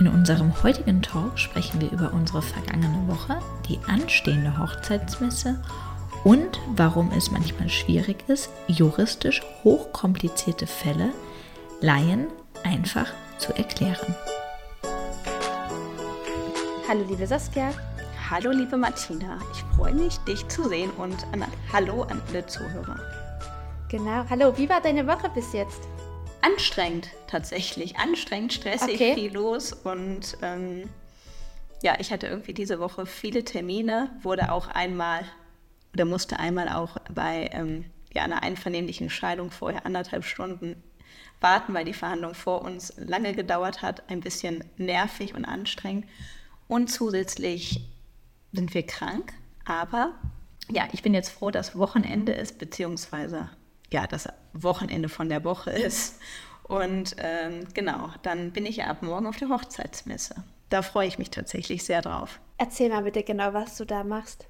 In unserem heutigen Talk sprechen wir über unsere vergangene Woche, die anstehende Hochzeitsmesse und warum es manchmal schwierig ist, juristisch hochkomplizierte Fälle Laien einfach zu erklären. Hallo liebe Saskia. Hallo liebe Martina. Ich freue mich, dich zu sehen und an, hallo an alle Zuhörer. Genau. Hallo, wie war deine Woche bis jetzt? Anstrengend tatsächlich. Anstrengend, stressig, okay. viel los und ähm, ja, ich hatte irgendwie diese Woche viele Termine, wurde auch einmal oder musste einmal auch bei ähm, ja, einer einvernehmlichen Scheidung vorher anderthalb Stunden warten, weil die Verhandlung vor uns lange gedauert hat, ein bisschen nervig und anstrengend. Und zusätzlich sind wir krank, aber ja, ich bin jetzt froh, dass Wochenende ist, beziehungsweise ja, das Wochenende von der Woche ist. Und ähm, genau, dann bin ich ja ab morgen auf der Hochzeitsmesse. Da freue ich mich tatsächlich sehr drauf. Erzähl mal bitte genau, was du da machst.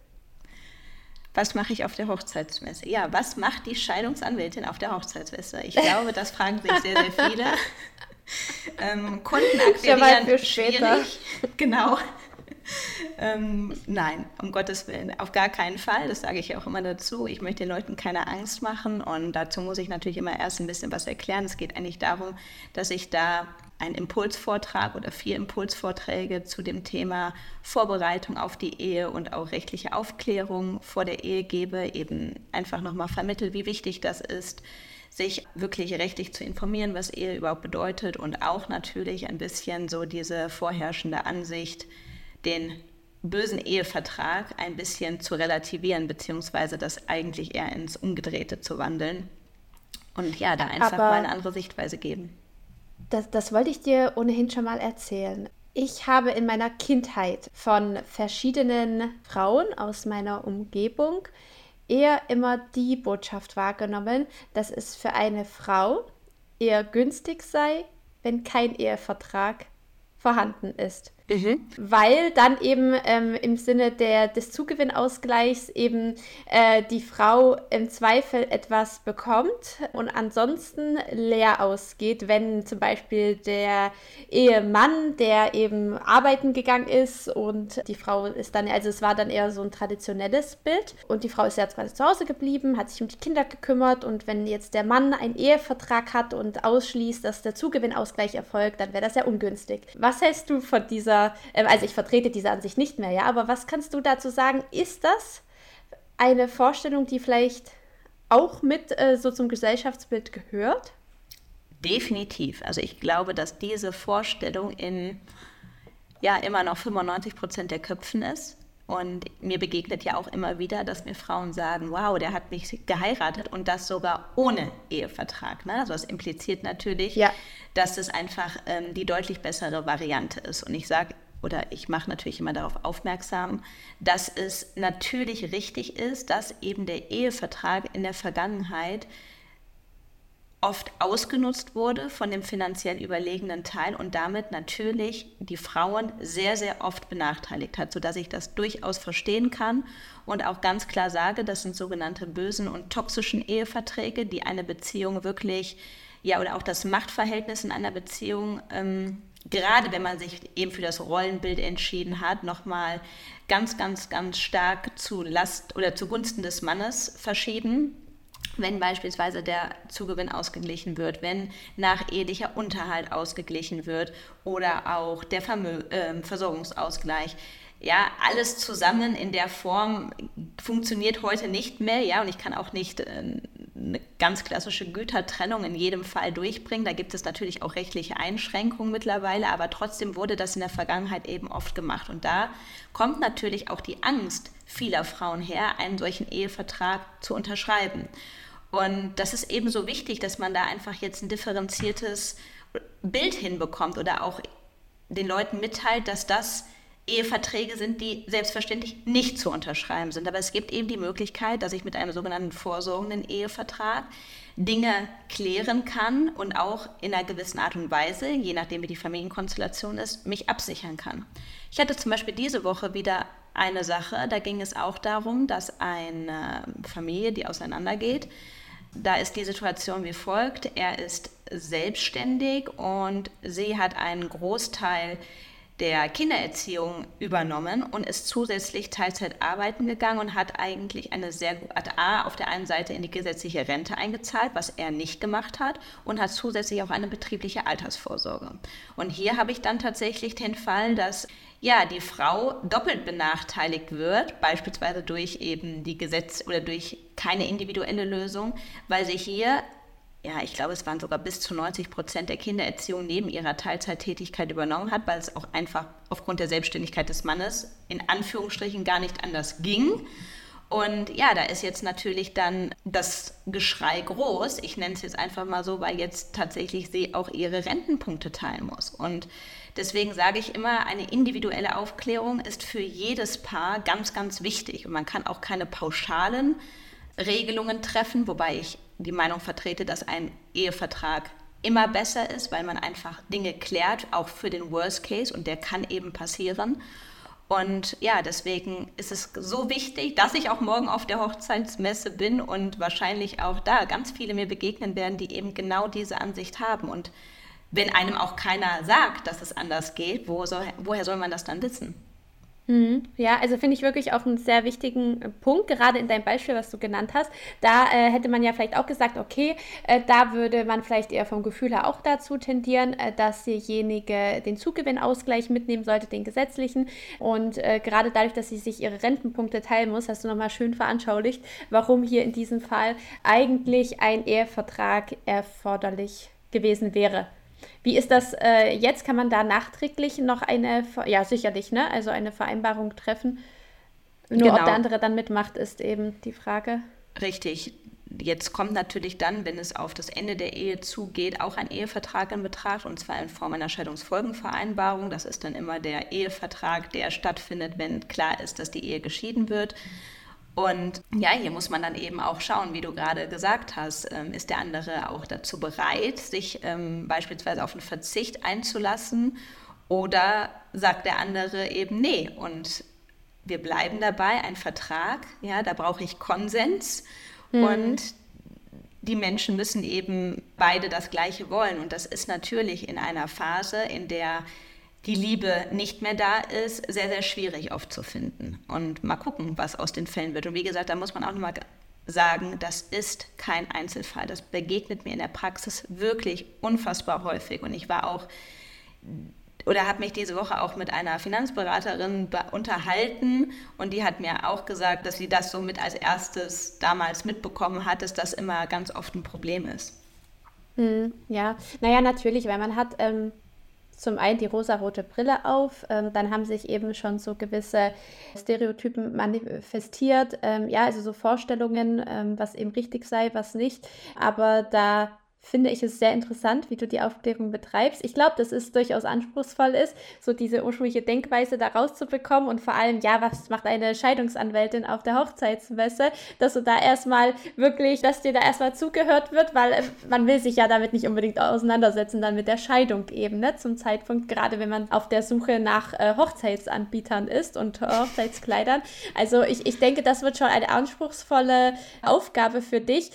Was mache ich auf der Hochzeitsmesse? Ja, was macht die Scheidungsanwältin auf der Hochzeitsmesse? Ich glaube, das fragen sich sehr, sehr viele. ähm, Kunden akquirieren schwierig. Genau. ähm, nein, um Gottes Willen, auf gar keinen Fall. Das sage ich auch immer dazu. Ich möchte den Leuten keine Angst machen und dazu muss ich natürlich immer erst ein bisschen was erklären. Es geht eigentlich darum, dass ich da einen Impulsvortrag oder vier Impulsvorträge zu dem Thema Vorbereitung auf die Ehe und auch rechtliche Aufklärung vor der Ehe gebe, eben einfach nochmal vermittel, wie wichtig das ist, sich wirklich rechtlich zu informieren, was Ehe überhaupt bedeutet und auch natürlich ein bisschen so diese vorherrschende Ansicht, den bösen Ehevertrag ein bisschen zu relativieren, beziehungsweise das eigentlich eher ins Umgedrehte zu wandeln. Und ja, da einfach Aber mal eine andere Sichtweise geben. Das, das wollte ich dir ohnehin schon mal erzählen. Ich habe in meiner Kindheit von verschiedenen Frauen aus meiner Umgebung eher immer die Botschaft wahrgenommen, dass es für eine Frau eher günstig sei, wenn kein Ehevertrag vorhanden ist. Mhm. Weil dann eben ähm, im Sinne der, des Zugewinnausgleichs eben äh, die Frau im Zweifel etwas bekommt und ansonsten leer ausgeht, wenn zum Beispiel der Ehemann, der eben arbeiten gegangen ist und die Frau ist dann, also es war dann eher so ein traditionelles Bild und die Frau ist ja quasi zu Hause geblieben, hat sich um die Kinder gekümmert und wenn jetzt der Mann einen Ehevertrag hat und ausschließt, dass der Zugewinnausgleich erfolgt, dann wäre das ja ungünstig. Was hältst du von dieser äh, also ich vertrete diese Ansicht nicht mehr, ja, aber was kannst du dazu sagen? Ist das eine Vorstellung, die vielleicht auch mit äh, so zum Gesellschaftsbild gehört? Definitiv. Also ich glaube, dass diese Vorstellung in ja immer noch 95 Prozent der Köpfen ist. Und mir begegnet ja auch immer wieder, dass mir Frauen sagen, wow, der hat mich geheiratet und das sogar ohne Ehevertrag. Ne? Also das impliziert natürlich, ja. dass es einfach ähm, die deutlich bessere Variante ist. Und ich sage, oder ich mache natürlich immer darauf aufmerksam, dass es natürlich richtig ist, dass eben der Ehevertrag in der Vergangenheit oft ausgenutzt wurde von dem finanziell überlegenen Teil und damit natürlich die Frauen sehr, sehr oft benachteiligt hat, sodass ich das durchaus verstehen kann und auch ganz klar sage, das sind sogenannte bösen und toxischen Eheverträge, die eine Beziehung wirklich, ja, oder auch das Machtverhältnis in einer Beziehung, ähm, gerade wenn man sich eben für das Rollenbild entschieden hat, nochmal ganz, ganz, ganz stark zu Last oder zugunsten des Mannes verschieben wenn beispielsweise der Zugewinn ausgeglichen wird, wenn nach ehelicher Unterhalt ausgeglichen wird oder auch der Vermö äh, Versorgungsausgleich. Ja, alles zusammen in der Form funktioniert heute nicht mehr, ja, und ich kann auch nicht äh, eine ganz klassische Gütertrennung in jedem Fall durchbringen. Da gibt es natürlich auch rechtliche Einschränkungen mittlerweile, aber trotzdem wurde das in der Vergangenheit eben oft gemacht. Und da kommt natürlich auch die Angst vieler Frauen her, einen solchen Ehevertrag zu unterschreiben. Und das ist eben so wichtig, dass man da einfach jetzt ein differenziertes Bild hinbekommt oder auch den Leuten mitteilt, dass das Eheverträge sind, die selbstverständlich nicht zu unterschreiben sind. Aber es gibt eben die Möglichkeit, dass ich mit einem sogenannten vorsorgenden Ehevertrag Dinge klären kann und auch in einer gewissen Art und Weise, je nachdem wie die Familienkonstellation ist, mich absichern kann. Ich hatte zum Beispiel diese Woche wieder eine Sache, da ging es auch darum, dass eine Familie, die auseinandergeht, Da ist die Situation wie folgt. Er ist selbstständig und sie hat einen Großteil der Kindererziehung übernommen und ist zusätzlich Teilzeit arbeiten gegangen und hat eigentlich eine sehr hat A auf der einen Seite in die gesetzliche Rente eingezahlt, was er nicht gemacht hat, und hat zusätzlich auch eine betriebliche Altersvorsorge. Und hier habe ich dann tatsächlich den Fall, dass ja, die Frau doppelt benachteiligt wird, beispielsweise durch eben die Gesetz oder durch keine individuelle Lösung, weil sie hier ja, ich glaube, es waren sogar bis zu 90 Prozent der Kindererziehung neben ihrer Teilzeittätigkeit übernommen hat, weil es auch einfach aufgrund der Selbstständigkeit des Mannes in Anführungsstrichen gar nicht anders ging. Und ja, da ist jetzt natürlich dann das Geschrei groß. Ich nenne es jetzt einfach mal so, weil jetzt tatsächlich sie auch ihre Rentenpunkte teilen muss. Und deswegen sage ich immer, eine individuelle Aufklärung ist für jedes Paar ganz, ganz wichtig. Und man kann auch keine pauschalen Regelungen treffen, wobei ich die Meinung vertrete, dass ein Ehevertrag immer besser ist, weil man einfach Dinge klärt, auch für den Worst Case und der kann eben passieren. Und ja, deswegen ist es so wichtig, dass ich auch morgen auf der Hochzeitsmesse bin und wahrscheinlich auch da ganz viele mir begegnen werden, die eben genau diese Ansicht haben. Und wenn einem auch keiner sagt, dass es anders geht, wo soll, woher soll man das dann wissen? Mhm. Ja, also finde ich wirklich auch einen sehr wichtigen äh, Punkt, gerade in deinem Beispiel, was du genannt hast. Da äh, hätte man ja vielleicht auch gesagt, okay, äh, da würde man vielleicht eher vom Gefühl her auch dazu tendieren, äh, dass derjenige den Zugewinnausgleich mitnehmen sollte, den gesetzlichen. Und äh, gerade dadurch, dass sie sich ihre Rentenpunkte teilen muss, hast du nochmal schön veranschaulicht, warum hier in diesem Fall eigentlich ein Ehevertrag erforderlich gewesen wäre. Wie ist das äh, jetzt? Kann man da nachträglich noch eine, ja sicherlich, ne? Also eine Vereinbarung treffen? Nur genau. ob der andere dann mitmacht, ist eben die Frage. Richtig. Jetzt kommt natürlich dann, wenn es auf das Ende der Ehe zugeht, auch ein Ehevertrag in Betracht und zwar in Form einer Scheidungsfolgenvereinbarung. Das ist dann immer der Ehevertrag, der stattfindet, wenn klar ist, dass die Ehe geschieden wird. Und ja, hier muss man dann eben auch schauen, wie du gerade gesagt hast, ähm, ist der andere auch dazu bereit, sich ähm, beispielsweise auf einen Verzicht einzulassen? Oder sagt der andere eben nee und wir bleiben dabei, ein Vertrag, ja, da brauche ich Konsens. Mhm. und die Menschen müssen eben beide das Gleiche wollen. Und das ist natürlich in einer Phase, in der die Liebe nicht mehr da ist, sehr, sehr schwierig aufzufinden. Und mal gucken, was aus den Fällen wird. Und wie gesagt, da muss man auch nochmal sagen, das ist kein Einzelfall. Das begegnet mir in der Praxis wirklich unfassbar häufig. Und ich war auch oder habe mich diese Woche auch mit einer Finanzberaterin unterhalten und die hat mir auch gesagt, dass sie das so mit als erstes damals mitbekommen hat, dass das immer ganz oft ein Problem ist. Hm, ja, naja, natürlich, weil man hat ähm, zum einen die rosarote Brille auf, ähm, dann haben sich eben schon so gewisse Stereotypen manifestiert, ähm, ja, also so Vorstellungen, ähm, was eben richtig sei, was nicht. Aber da finde ich es sehr interessant, wie du die Aufklärung betreibst. Ich glaube, dass es durchaus anspruchsvoll ist, so diese ursprüngliche Denkweise da rauszubekommen und vor allem, ja, was macht eine Scheidungsanwältin auf der Hochzeitsmesse, dass du da erstmal wirklich, dass dir da erstmal zugehört wird, weil äh, man will sich ja damit nicht unbedingt auseinandersetzen, dann mit der Scheidung eben, ne, zum Zeitpunkt, gerade wenn man auf der Suche nach äh, Hochzeitsanbietern ist und Hochzeitskleidern. Also ich, ich denke, das wird schon eine anspruchsvolle Aufgabe für dich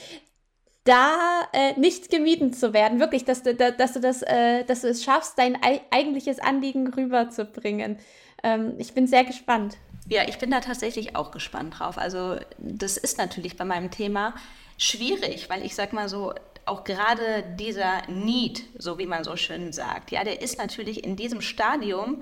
da äh, nicht gemieden zu werden. Wirklich, dass du, da, dass du, das, äh, dass du es schaffst, dein eigentliches Anliegen rüberzubringen. Ähm, ich bin sehr gespannt. Ja, ich bin da tatsächlich auch gespannt drauf. Also das ist natürlich bei meinem Thema schwierig, weil ich sag mal so, auch gerade dieser Need, so wie man so schön sagt, ja, der ist natürlich in diesem Stadium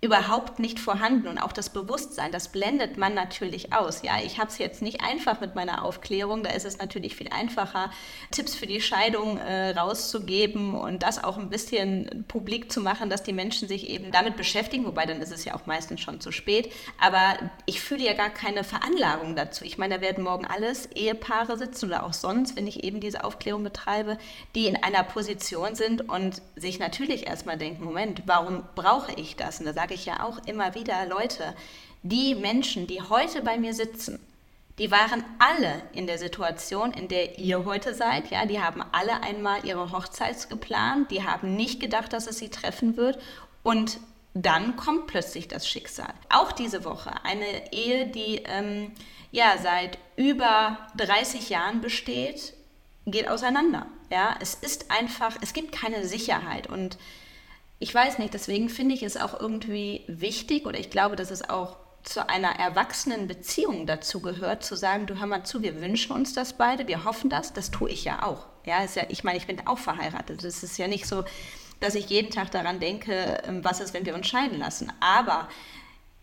überhaupt nicht vorhanden und auch das Bewusstsein, das blendet man natürlich aus. Ja, ich habe es jetzt nicht einfach mit meiner Aufklärung, da ist es natürlich viel einfacher, Tipps für die Scheidung äh, rauszugeben und das auch ein bisschen publik zu machen, dass die Menschen sich eben damit beschäftigen, wobei dann ist es ja auch meistens schon zu spät. Aber ich fühle ja gar keine Veranlagung dazu. Ich meine, da werden morgen alles Ehepaare sitzen oder auch sonst, wenn ich eben diese Aufklärung betreibe, die in einer Position sind und sich natürlich erstmal denken, Moment, warum brauche ich das? Und da sage ich ja auch immer wieder, Leute, die Menschen, die heute bei mir sitzen, die waren alle in der Situation, in der ihr heute seid. Ja, die haben alle einmal ihre Hochzeit geplant, die haben nicht gedacht, dass es sie treffen wird und dann kommt plötzlich das Schicksal. Auch diese Woche eine Ehe, die ähm, ja seit über 30 Jahren besteht, geht auseinander. Ja, es ist einfach, es gibt keine Sicherheit und ich weiß nicht, deswegen finde ich es auch irgendwie wichtig oder ich glaube, dass es auch zu einer erwachsenen Beziehung dazu gehört, zu sagen, du hör mal zu, wir wünschen uns das beide, wir hoffen das, das tue ich ja auch. Ja, ist ja, ich meine, ich bin auch verheiratet. Es ist ja nicht so, dass ich jeden Tag daran denke, ähm, was ist, wenn wir uns scheiden lassen. Aber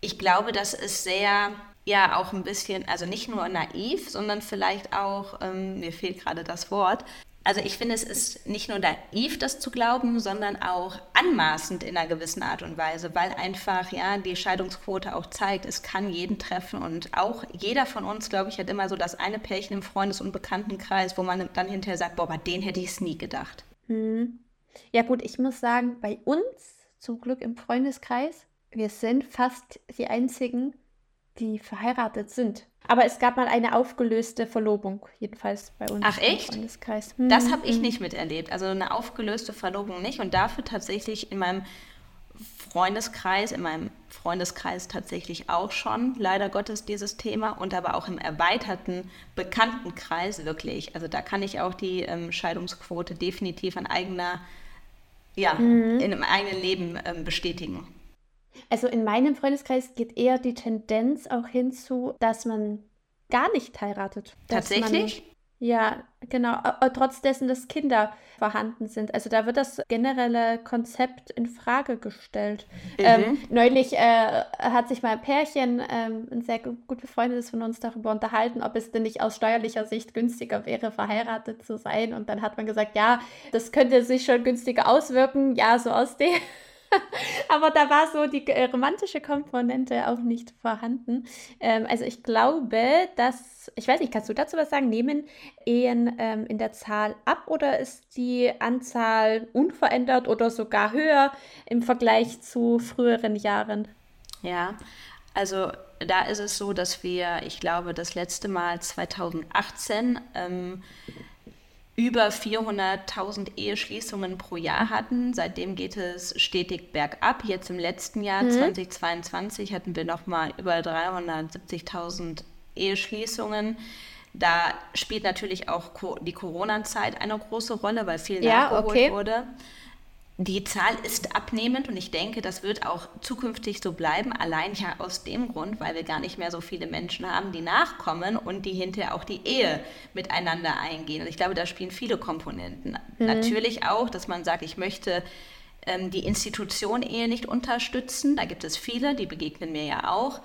ich glaube, dass es sehr, ja, auch ein bisschen, also nicht nur naiv, sondern vielleicht auch, ähm, mir fehlt gerade das Wort, also ich finde, es ist nicht nur naiv, das zu glauben, sondern auch anmaßend in einer gewissen Art und Weise, weil einfach ja die Scheidungsquote auch zeigt, es kann jeden treffen und auch jeder von uns, glaube ich, hat immer so das eine Pärchen im Freundes- und Bekanntenkreis, wo man dann hinterher sagt, boah, bei denen hätte ich es nie gedacht. Hm. Ja gut, ich muss sagen, bei uns zum Glück im Freundeskreis, wir sind fast die einzigen, die verheiratet sind. Aber es gab mal eine aufgelöste Verlobung, jedenfalls bei uns Ach, echt? Hm, das habe ich nicht miterlebt. Also eine aufgelöste Verlobung nicht. Und dafür tatsächlich in meinem Freundeskreis, in meinem Freundeskreis tatsächlich auch schon, leider Gottes, dieses Thema. Und aber auch im erweiterten Bekanntenkreis wirklich. Also da kann ich auch die ähm, Scheidungsquote definitiv an eigener, ja, mhm. in einem eigenen Leben ähm, bestätigen. Also in meinem Freundeskreis geht eher die Tendenz auch hinzu, dass man gar nicht heiratet. Tatsächlich? Man, ja, genau. Trotz dessen, dass Kinder vorhanden sind. Also da wird das generelle Konzept in Frage gestellt. Mhm. Ähm, neulich äh, hat sich mal ein Pärchen, ähm, ein sehr gut befreundetes von uns, darüber unterhalten, ob es denn nicht aus steuerlicher Sicht günstiger wäre, verheiratet zu sein. Und dann hat man gesagt, ja, das könnte sich schon günstiger auswirken. Ja, so aus dem Aber da war so die äh, romantische Komponente auch nicht vorhanden. Ähm, also ich glaube, dass, ich weiß nicht, kannst du dazu was sagen? Nehmen Ehen ähm, in der Zahl ab oder ist die Anzahl unverändert oder sogar höher im Vergleich zu früheren Jahren? Ja, also da ist es so, dass wir, ich glaube, das letzte Mal 2018 ähm, über 400.000 Eheschließungen pro Jahr hatten. Seitdem geht es stetig bergab. Jetzt im letzten Jahr, mhm. 2022, hatten wir nochmal über 370.000 Eheschließungen. Da spielt natürlich auch die Corona-Zeit eine große Rolle, weil viel ja, nachgeholt okay. wurde. Die Zahl ist abnehmend und ich denke, das wird auch zukünftig so bleiben, allein ja aus dem Grund, weil wir gar nicht mehr so viele Menschen haben, die nachkommen und die hinterher auch die Ehe miteinander eingehen. Und ich glaube, da spielen viele Komponenten. Mhm. Natürlich auch, dass man sagt, ich möchte ähm, die Institution Ehe nicht unterstützen. Da gibt es viele, die begegnen mir ja auch.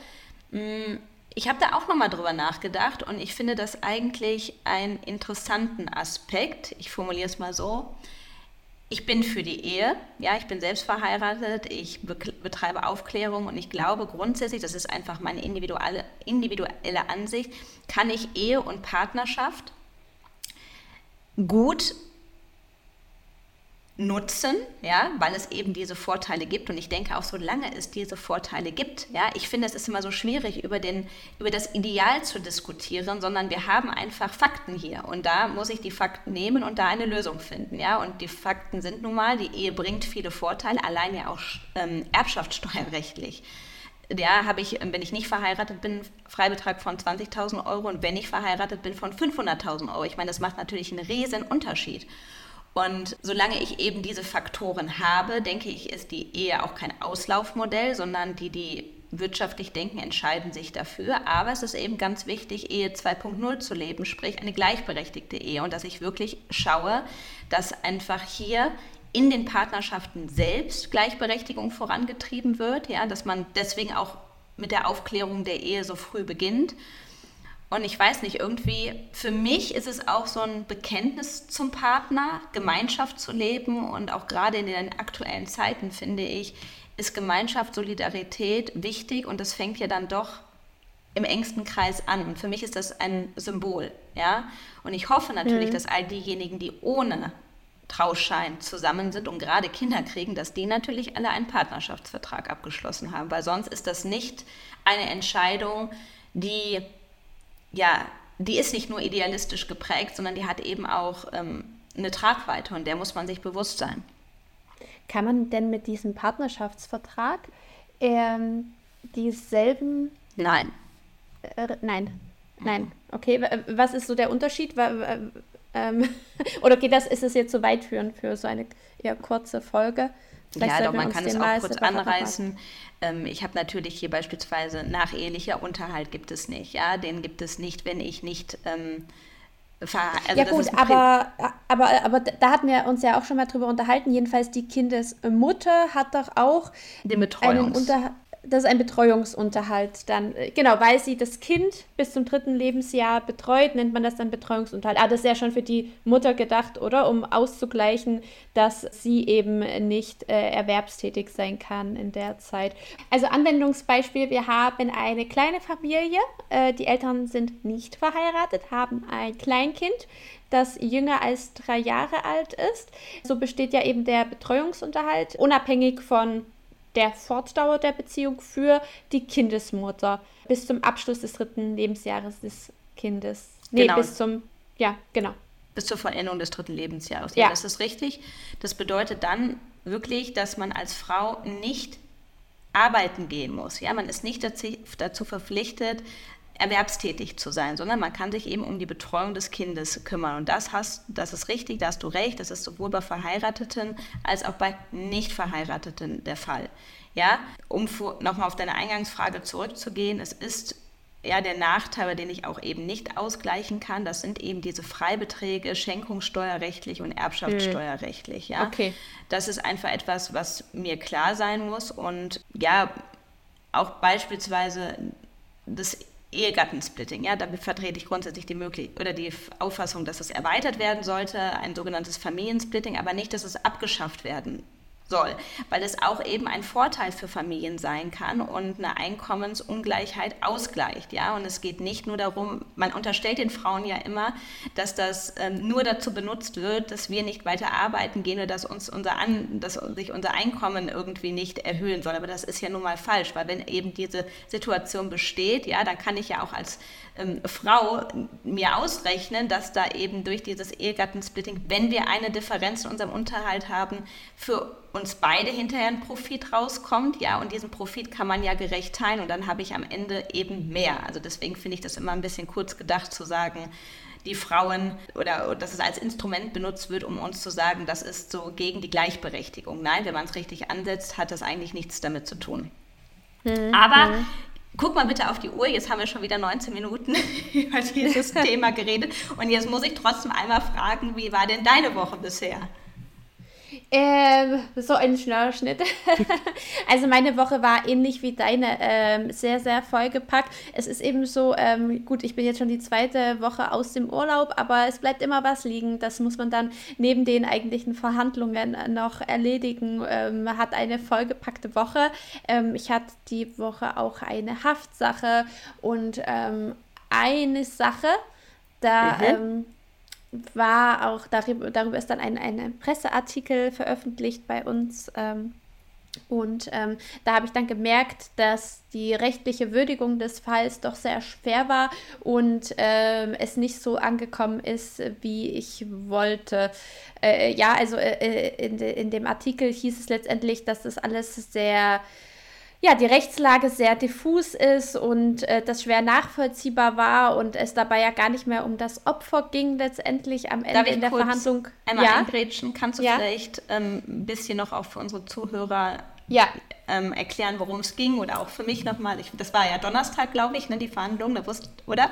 Mm, ich habe da auch nochmal drüber nachgedacht und ich finde das eigentlich einen interessanten Aspekt. Ich formuliere es mal so ich bin für die Ehe, ja, ich bin selbst verheiratet, ich betreibe Aufklärung und ich glaube grundsätzlich, das ist einfach meine individuelle, individuelle Ansicht, kann ich Ehe und Partnerschaft gut nutzen, ja, weil es eben diese Vorteile gibt. Und ich denke auch, solange es diese Vorteile gibt, ja, ich finde, es ist immer so schwierig, über, den, über das Ideal zu diskutieren, sondern wir haben einfach Fakten hier. Und da muss ich die Fakten nehmen und da eine Lösung finden, ja. Und die Fakten sind nun mal, die Ehe bringt viele Vorteile, allein ja auch ähm, erbschaftssteuerrechtlich. Ja, habe ich, wenn ich nicht verheiratet bin, Freibetrag von 20.000 Euro und wenn ich verheiratet bin, von 500.000 Euro. Ich meine, das macht natürlich einen riesen Unterschied. Und solange ich eben diese Faktoren habe, denke ich, ist die Ehe auch kein Auslaufmodell, sondern die, die wirtschaftlich denken, entscheiden sich dafür. Aber es ist eben ganz wichtig, Ehe 2.0 zu leben, sprich eine gleichberechtigte Ehe. Und dass ich wirklich schaue, dass einfach hier in den Partnerschaften selbst Gleichberechtigung vorangetrieben wird, ja, dass man deswegen auch mit der Aufklärung der Ehe so früh beginnt und ich weiß nicht, irgendwie, für mich ist es auch so ein Bekenntnis zum Partner, Gemeinschaft zu leben. Und auch gerade in den aktuellen Zeiten, finde ich, ist Gemeinschaft, Solidarität wichtig. Und das fängt ja dann doch im engsten Kreis an. Und für mich ist das ein Symbol. Ja? Und ich hoffe natürlich, mhm. dass all diejenigen, die ohne Trauschein zusammen sind und gerade Kinder kriegen, dass die natürlich alle einen Partnerschaftsvertrag abgeschlossen haben. Weil sonst ist das nicht eine Entscheidung, die ja, die ist nicht nur idealistisch geprägt, sondern die hat eben auch ähm, eine Tragweite und der muss man sich bewusst sein. Kann man denn mit diesem Partnerschaftsvertrag ähm, dieselben. Nein. Äh, nein. Nein. Okay, was ist so der Unterschied? Ähm, oder geht das, ist es jetzt zu weit führend für so eine eher kurze Folge? Vielleicht ja, doch, man kann es auch kurz anreißen. Ähm, ich habe natürlich hier beispielsweise nachehelicher Unterhalt gibt es nicht. Ja, den gibt es nicht, wenn ich nicht ähm, also ja gut, aber, aber, aber da hatten wir uns ja auch schon mal drüber unterhalten. Jedenfalls die Kindesmutter hat doch auch den einen Unterhalt das ist ein Betreuungsunterhalt dann. Äh, genau, weil sie das Kind bis zum dritten Lebensjahr betreut, nennt man das dann Betreuungsunterhalt. Ah, das ist ja schon für die Mutter gedacht, oder? Um auszugleichen, dass sie eben nicht äh, erwerbstätig sein kann in der Zeit. Also Anwendungsbeispiel, wir haben eine kleine Familie, äh, die Eltern sind nicht verheiratet, haben ein Kleinkind, das jünger als drei Jahre alt ist. So besteht ja eben der Betreuungsunterhalt, unabhängig von der Fortdauer der Beziehung für die Kindesmutter bis zum Abschluss des dritten Lebensjahres des Kindes. Nee, genau. bis zum, ja, genau. Bis zur Vollendung des dritten Lebensjahres. Ja, ja, das ist richtig. Das bedeutet dann wirklich, dass man als Frau nicht arbeiten gehen muss. Ja, man ist nicht dazu, dazu verpflichtet, erwerbstätig zu sein, sondern man kann sich eben um die Betreuung des Kindes kümmern. Und das, hast, das ist richtig, da hast du recht, das ist sowohl bei Verheirateten als auch bei Nicht-Verheirateten der Fall. Ja, um nochmal auf deine Eingangsfrage zurückzugehen, es ist ja der Nachteil, den ich auch eben nicht ausgleichen kann, das sind eben diese Freibeträge, schenkungssteuerrechtlich und erbschaftssteuerrechtlich. Ja? Okay. Das ist einfach etwas, was mir klar sein muss und ja, auch beispielsweise das Ehegattensplitting. Ja, damit vertrete ich grundsätzlich die Möglichkeit oder die Auffassung, dass es erweitert werden sollte, ein sogenanntes Familiensplitting, aber nicht, dass es abgeschafft werden soll, weil es auch eben ein Vorteil für Familien sein kann und eine Einkommensungleichheit ausgleicht. Ja? Und es geht nicht nur darum, man unterstellt den Frauen ja immer, dass das ähm, nur dazu benutzt wird, dass wir nicht weiter arbeiten gehen oder dass, uns unser An, dass sich unser Einkommen irgendwie nicht erhöhen soll. Aber das ist ja nun mal falsch, weil wenn eben diese Situation besteht, ja, dann kann ich ja auch als ähm, Frau mir ausrechnen, dass da eben durch dieses Ehegattensplitting, wenn wir eine Differenz in unserem Unterhalt haben, für uns beide hinterher ein Profit rauskommt, ja, und diesen Profit kann man ja gerecht teilen und dann habe ich am Ende eben mehr. Also deswegen finde ich das immer ein bisschen kurz gedacht zu sagen, die Frauen oder dass es als Instrument benutzt wird, um uns zu sagen, das ist so gegen die Gleichberechtigung. Nein, wenn man es richtig ansetzt, hat das eigentlich nichts damit zu tun. Mhm. Aber. Guck mal bitte auf die Uhr, jetzt haben wir schon wieder 19 Minuten über dieses Thema geredet. Und jetzt muss ich trotzdem einmal fragen, wie war denn deine Woche bisher? Ähm, so ein schneller Schnitt. also meine Woche war ähnlich wie deine, ähm, sehr, sehr vollgepackt. Es ist eben so, ähm, gut, ich bin jetzt schon die zweite Woche aus dem Urlaub, aber es bleibt immer was liegen. Das muss man dann neben den eigentlichen Verhandlungen noch erledigen. Ähm, man hat eine vollgepackte Woche. Ähm, ich hatte die Woche auch eine Haftsache und ähm, eine Sache, da... Mhm war auch darüber, darüber ist dann ein, ein Presseartikel veröffentlicht bei uns. Ähm, und ähm, da habe ich dann gemerkt, dass die rechtliche Würdigung des Falls doch sehr schwer war und ähm, es nicht so angekommen ist, wie ich wollte. Äh, ja, also äh, äh in, de, in dem Artikel hieß es letztendlich, dass das alles sehr ja, die Rechtslage sehr diffus ist und äh, das schwer nachvollziehbar war und es dabei ja gar nicht mehr um das Opfer ging letztendlich am Ende in der Verhandlung. Einmal ja? eingrätschen. Kannst du ja? vielleicht ähm, ein bisschen noch auch für unsere Zuhörer ja. ähm, erklären, worum es ging oder auch für mich nochmal? Das war ja Donnerstag, glaube ich, ne, die Verhandlung, da wusst, oder?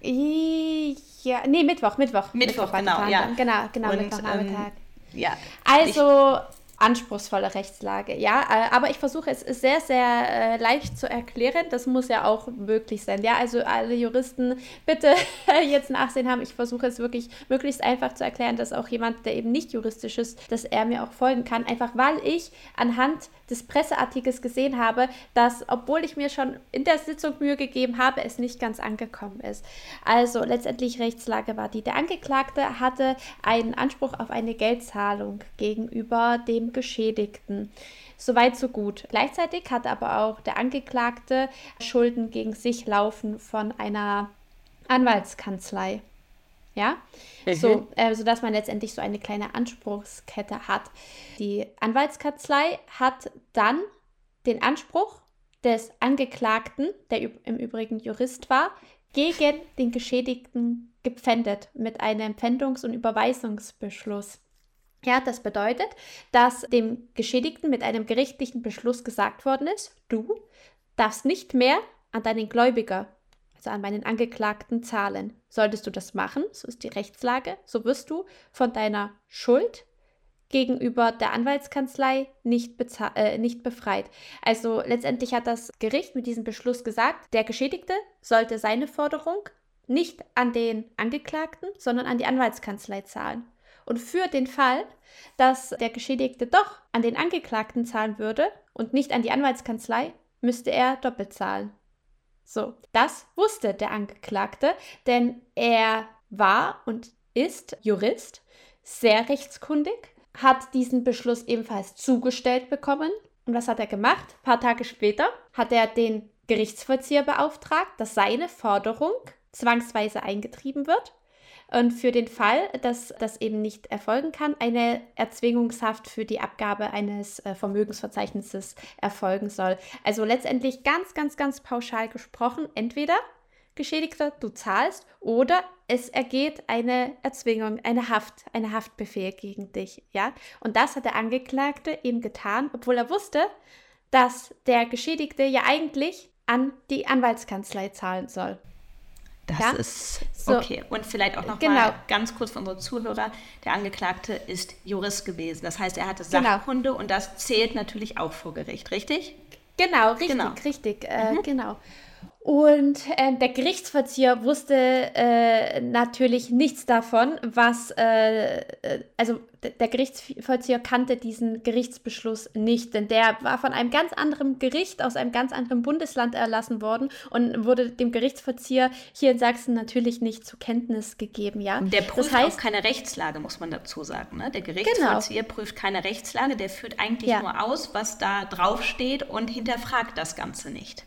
Ja, nee, Mittwoch, Mittwoch. Mittwoch, Mittwoch genau, ja. Genau, genau, Mittwochnachmittag. Ähm, ja. Also, anspruchsvolle Rechtslage. Ja, äh, aber ich versuche es sehr, sehr äh, leicht zu erklären. Das muss ja auch möglich sein. Ja, also alle Juristen bitte jetzt nachsehen haben. Ich versuche es wirklich möglichst einfach zu erklären, dass auch jemand, der eben nicht juristisch ist, dass er mir auch folgen kann. Einfach weil ich anhand des Presseartikels gesehen habe, dass, obwohl ich mir schon in der Sitzung Mühe gegeben habe, es nicht ganz angekommen ist. Also letztendlich Rechtslage war die. Der Angeklagte hatte einen Anspruch auf eine Geldzahlung gegenüber dem Geschädigten. Soweit, so gut. Gleichzeitig hat aber auch der Angeklagte Schulden gegen sich laufen von einer Anwaltskanzlei. Ja, mhm. so, äh, sodass man letztendlich so eine kleine Anspruchskette hat. Die Anwaltskanzlei hat dann den Anspruch des Angeklagten, der im Übrigen Jurist war, gegen den Geschädigten gepfändet mit einem Pfändungs- und Überweisungsbeschluss. Ja, das bedeutet, dass dem Geschädigten mit einem gerichtlichen Beschluss gesagt worden ist, du darfst nicht mehr an deinen Gläubiger, also an meinen Angeklagten, zahlen. Solltest du das machen, so ist die Rechtslage, so wirst du von deiner Schuld gegenüber der Anwaltskanzlei nicht, äh, nicht befreit. Also letztendlich hat das Gericht mit diesem Beschluss gesagt, der Geschädigte sollte seine Forderung nicht an den Angeklagten, sondern an die Anwaltskanzlei zahlen. Und für den Fall, dass der Geschädigte doch an den Angeklagten zahlen würde und nicht an die Anwaltskanzlei, müsste er doppelt zahlen. So, das wusste der Angeklagte, denn er war und ist Jurist, sehr rechtskundig, hat diesen Beschluss ebenfalls zugestellt bekommen. Und was hat er gemacht? Ein paar Tage später hat er den Gerichtsvollzieher beauftragt, dass seine Forderung zwangsweise eingetrieben wird und für den Fall, dass das eben nicht erfolgen kann, eine Erzwingungshaft für die Abgabe eines äh, Vermögensverzeichnisses erfolgen soll. Also letztendlich ganz, ganz, ganz pauschal gesprochen, entweder Geschädigter, du zahlst oder es ergeht eine Erzwingung, eine Haft, eine Haftbefehl gegen dich, ja? Und das hat der Angeklagte eben getan, obwohl er wusste, dass der Geschädigte ja eigentlich an die Anwaltskanzlei zahlen soll. Das ja? ist okay. So, und vielleicht auch noch genau. mal ganz kurz für unsere Zuhörer: Der Angeklagte ist Jurist gewesen. Das heißt, er hatte genau. Sachkunde genau. und das zählt natürlich auch vor Gericht, richtig? Genau, richtig, genau. richtig, äh, mhm. genau. Und äh, der Gerichtsvollzieher wusste äh, natürlich nichts davon, was, äh, äh also der Gerichtsvollzieher kannte diesen Gerichtsbeschluss nicht, denn der war von einem ganz anderen Gericht aus einem ganz anderen Bundesland erlassen worden und wurde dem Gerichtsvollzieher hier in Sachsen natürlich nicht zur Kenntnis gegeben, ja. Und der prüft das heißt, auch keine Rechtslage, muss man dazu sagen. Ne? Der Gerichtsvollzieher genau. prüft keine Rechtslage, der führt eigentlich ja. nur aus, was da draufsteht und hinterfragt das Ganze nicht.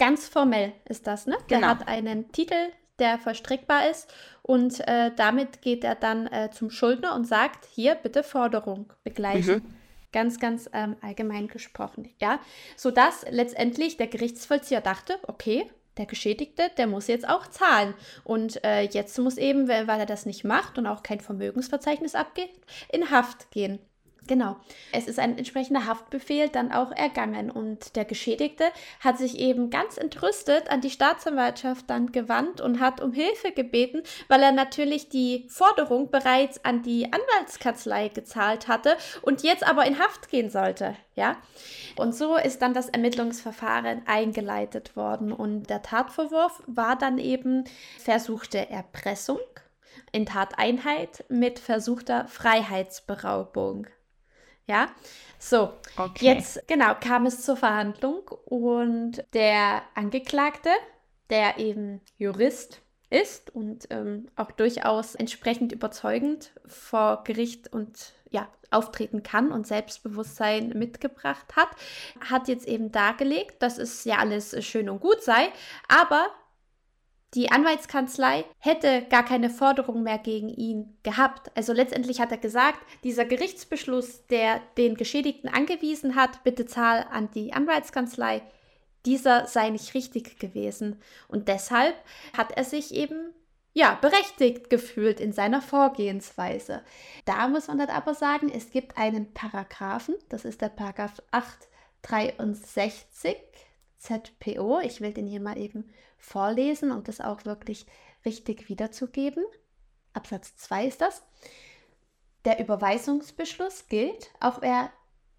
Ganz formell ist das, ne? Der genau. hat einen Titel, der verstrickbar ist und äh, damit geht er dann äh, zum Schuldner und sagt, hier bitte Forderung begleichen. Mhm. Ganz, ganz ähm, allgemein gesprochen, ja. Sodass letztendlich der Gerichtsvollzieher dachte, okay, der Geschädigte, der muss jetzt auch zahlen. Und äh, jetzt muss eben, weil er das nicht macht und auch kein Vermögensverzeichnis abgeht, in Haft gehen. Genau. Es ist ein entsprechender Haftbefehl dann auch ergangen und der Geschädigte hat sich eben ganz entrüstet an die Staatsanwaltschaft dann gewandt und hat um Hilfe gebeten, weil er natürlich die Forderung bereits an die Anwaltskanzlei gezahlt hatte und jetzt aber in Haft gehen sollte, ja? Und so ist dann das Ermittlungsverfahren eingeleitet worden und der Tatvorwurf war dann eben versuchte Erpressung in Tateinheit mit versuchter Freiheitsberaubung. Ja, so, okay. jetzt genau kam es zur Verhandlung und der Angeklagte, der eben Jurist ist und ähm, auch durchaus entsprechend überzeugend vor Gericht und ja, auftreten kann und Selbstbewusstsein mitgebracht hat, hat jetzt eben dargelegt, dass es ja alles schön und gut sei, aber die Anwaltskanzlei hätte gar keine Forderung mehr gegen ihn gehabt. Also letztendlich hat er gesagt, dieser Gerichtsbeschluss, der den Geschädigten angewiesen hat, bitte zahl an die Anwaltskanzlei, dieser sei nicht richtig gewesen. Und deshalb hat er sich eben ja, berechtigt gefühlt in seiner Vorgehensweise. Da muss man dann aber sagen, es gibt einen Paragraphen, das ist der Paragraph 863 ZPO. Ich will den hier mal eben vorlesen und das auch wirklich richtig wiederzugeben. Absatz 2 ist das. Der Überweisungsbeschluss gilt, auch, er,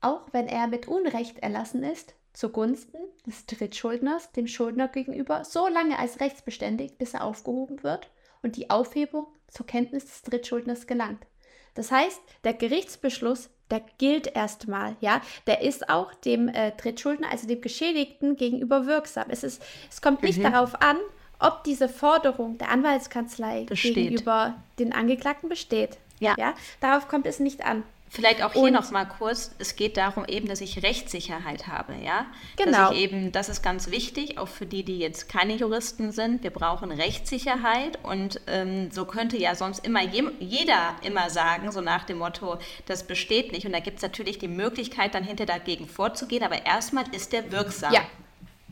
auch wenn er mit Unrecht erlassen ist, zugunsten des Drittschuldners dem Schuldner gegenüber so lange als rechtsbeständig, bis er aufgehoben wird und die Aufhebung zur Kenntnis des Drittschuldners gelangt. Das heißt, der Gerichtsbeschluss, der gilt erstmal, ja, der ist auch dem äh, Drittschuldner, also dem Geschädigten gegenüber wirksam. Es, ist, es kommt nicht mhm. darauf an, ob diese Forderung der Anwaltskanzlei besteht. gegenüber den Angeklagten besteht. Ja. ja. Darauf kommt es nicht an. Vielleicht auch hier und, noch mal kurz, es geht darum eben, dass ich Rechtssicherheit habe, ja? Genau. Dass ich eben, das ist ganz wichtig, auch für die, die jetzt keine Juristen sind, wir brauchen Rechtssicherheit und ähm, so könnte ja sonst immer je, jeder immer sagen, so nach dem Motto, das besteht nicht und da gibt es natürlich die Möglichkeit, dann hinter dagegen vorzugehen, aber erstmal ist der wirksam. Ja,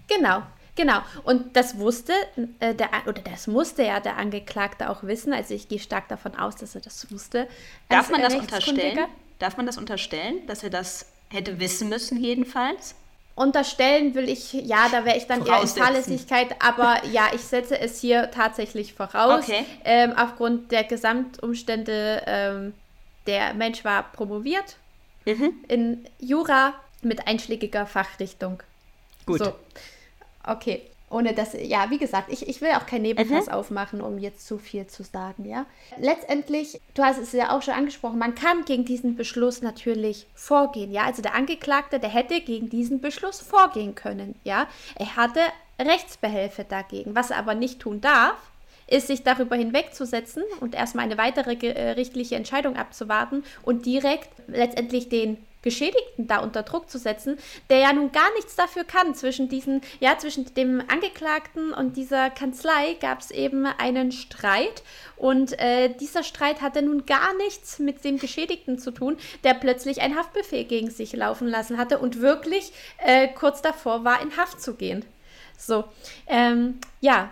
genau. Genau, und das wusste äh, der, oder das musste ja der Angeklagte auch wissen. Also ich gehe stark davon aus, dass er das wusste. Darf man das unterstellen? Darf man das unterstellen, dass er das hätte wissen müssen jedenfalls? Unterstellen will ich, ja, da wäre ich dann eher in Fahrlässigkeit, aber ja, ich setze es hier tatsächlich voraus. Okay. Ähm, aufgrund der Gesamtumstände, ähm, der Mensch war promoviert mhm. in Jura mit einschlägiger Fachrichtung. Gut. So. Okay. Ohne dass, ja, wie gesagt, ich, ich will auch kein Nebenfass mhm. aufmachen, um jetzt zu viel zu sagen, ja. Letztendlich, du hast es ja auch schon angesprochen, man kann gegen diesen Beschluss natürlich vorgehen, ja. Also der Angeklagte, der hätte gegen diesen Beschluss vorgehen können, ja. Er hatte Rechtsbehelfe dagegen. Was er aber nicht tun darf, ist, sich darüber hinwegzusetzen und erstmal eine weitere gerichtliche Entscheidung abzuwarten und direkt letztendlich den Geschädigten da unter Druck zu setzen, der ja nun gar nichts dafür kann. Zwischen diesen, ja, zwischen dem Angeklagten und dieser Kanzlei gab es eben einen Streit und äh, dieser Streit hatte nun gar nichts mit dem Geschädigten zu tun, der plötzlich ein Haftbefehl gegen sich laufen lassen hatte und wirklich äh, kurz davor war, in Haft zu gehen. So, ähm, ja,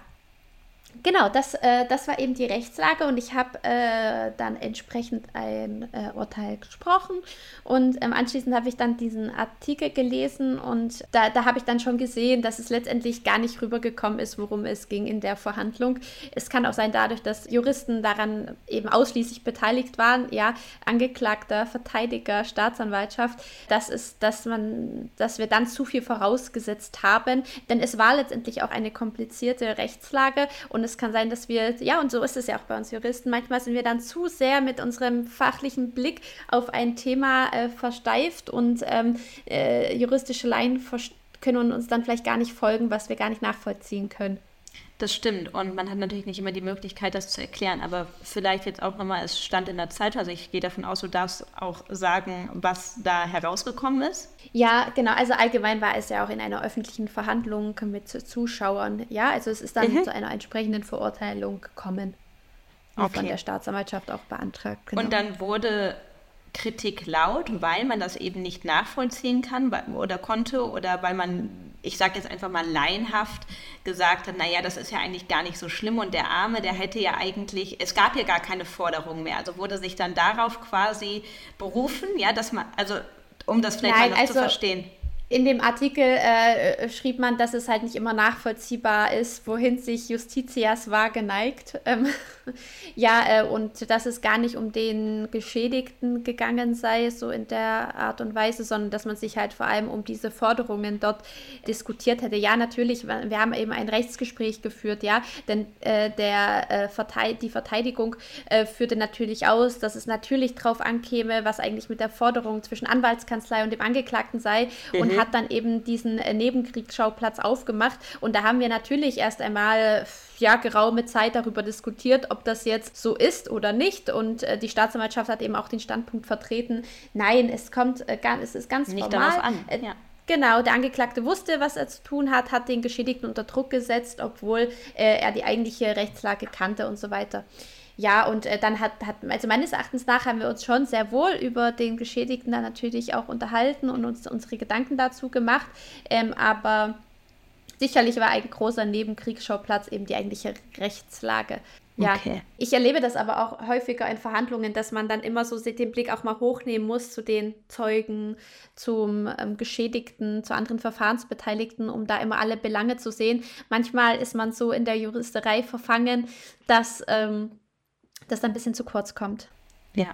Genau, das, äh, das war eben die Rechtslage und ich habe äh, dann entsprechend ein äh, Urteil gesprochen und ähm, anschließend habe ich dann diesen Artikel gelesen und da, da habe ich dann schon gesehen, dass es letztendlich gar nicht rübergekommen ist, worum es ging in der Verhandlung. Es kann auch sein, dadurch, dass Juristen daran eben ausschließlich beteiligt waren, ja, Angeklagter, Verteidiger, Staatsanwaltschaft, dass, es, dass, man, dass wir dann zu viel vorausgesetzt haben, denn es war letztendlich auch eine komplizierte Rechtslage und es kann sein, dass wir, ja, und so ist es ja auch bei uns Juristen, manchmal sind wir dann zu sehr mit unserem fachlichen Blick auf ein Thema äh, versteift und ähm, äh, juristische Laien können uns dann vielleicht gar nicht folgen, was wir gar nicht nachvollziehen können. Das stimmt und man hat natürlich nicht immer die Möglichkeit, das zu erklären, aber vielleicht jetzt auch nochmal, es stand in der Zeit, also ich gehe davon aus, du darfst auch sagen, was da herausgekommen ist. Ja, genau, also allgemein war es ja auch in einer öffentlichen Verhandlung mit Zuschauern, ja, also es ist dann mhm. zu einer entsprechenden Verurteilung gekommen, okay. von der Staatsanwaltschaft auch beantragt. Genau. Und dann wurde Kritik laut, weil man das eben nicht nachvollziehen kann oder konnte oder weil man, ich sage jetzt einfach mal laienhaft, gesagt hat, naja, das ist ja eigentlich gar nicht so schlimm und der Arme, der hätte ja eigentlich, es gab ja gar keine Forderung mehr. Also wurde sich dann darauf quasi berufen, ja, dass man, also um das vielleicht Nein, mal noch also, zu verstehen. In dem Artikel äh, äh, schrieb man, dass es halt nicht immer nachvollziehbar ist, wohin sich Justitias war geneigt. Ähm, ja, äh, und dass es gar nicht um den Geschädigten gegangen sei, so in der Art und Weise, sondern dass man sich halt vor allem um diese Forderungen dort diskutiert hätte. Ja, natürlich, wir haben eben ein Rechtsgespräch geführt, ja, denn äh, der, äh, Verteid die Verteidigung äh, führte natürlich aus, dass es natürlich drauf ankäme, was eigentlich mit der Forderung zwischen Anwaltskanzlei und dem Angeklagten sei. Mhm. Und hat dann eben diesen äh, Nebenkriegsschauplatz aufgemacht. Und da haben wir natürlich erst einmal ja geraume Zeit darüber diskutiert, ob das jetzt so ist oder nicht. Und äh, die Staatsanwaltschaft hat eben auch den Standpunkt vertreten, nein, es kommt, äh, es ist ganz nicht normal. darauf an. Äh, ja. Genau, der Angeklagte wusste, was er zu tun hat, hat den Geschädigten unter Druck gesetzt, obwohl äh, er die eigentliche Rechtslage kannte und so weiter. Ja, und äh, dann hat, hat, also meines Erachtens nach haben wir uns schon sehr wohl über den Geschädigten dann natürlich auch unterhalten und uns unsere Gedanken dazu gemacht. Ähm, aber sicherlich war ein großer Nebenkriegsschauplatz eben die eigentliche Rechtslage. Ja, okay. ich erlebe das aber auch häufiger in Verhandlungen, dass man dann immer so den Blick auch mal hochnehmen muss zu den Zeugen, zum ähm, Geschädigten, zu anderen Verfahrensbeteiligten, um da immer alle Belange zu sehen. Manchmal ist man so in der Juristerei verfangen, dass ähm, das ein bisschen zu kurz kommt. Ja,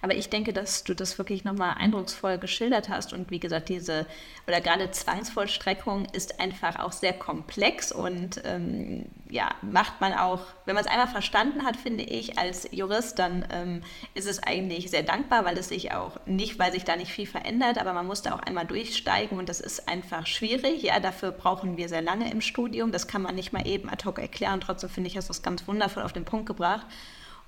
aber ich denke, dass du das wirklich nochmal eindrucksvoll geschildert hast. Und wie gesagt, diese oder gerade Zwangsvollstreckung ist einfach auch sehr komplex und ähm, ja, macht man auch, wenn man es einmal verstanden hat, finde ich, als Jurist, dann ähm, ist es eigentlich sehr dankbar, weil es sich auch nicht, weil sich da nicht viel verändert, aber man muss da auch einmal durchsteigen und das ist einfach schwierig. Ja, dafür brauchen wir sehr lange im Studium. Das kann man nicht mal eben ad hoc erklären. Trotzdem finde ich, hast du das ganz wundervoll auf den Punkt gebracht.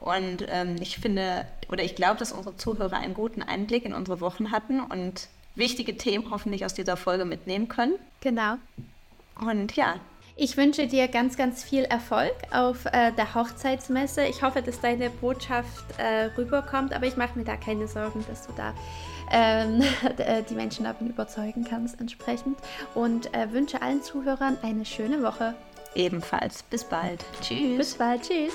Und ähm, ich finde, oder ich glaube, dass unsere Zuhörer einen guten Einblick in unsere Wochen hatten und wichtige Themen hoffentlich aus dieser Folge mitnehmen können. Genau. Und ja. Ich wünsche dir ganz, ganz viel Erfolg auf äh, der Hochzeitsmesse. Ich hoffe, dass deine Botschaft äh, rüberkommt, aber ich mache mir da keine Sorgen, dass du da ähm, äh, die Menschen davon überzeugen kannst entsprechend. Und äh, wünsche allen Zuhörern eine schöne Woche. Ebenfalls. Bis bald. Tschüss. Bis bald. Tschüss.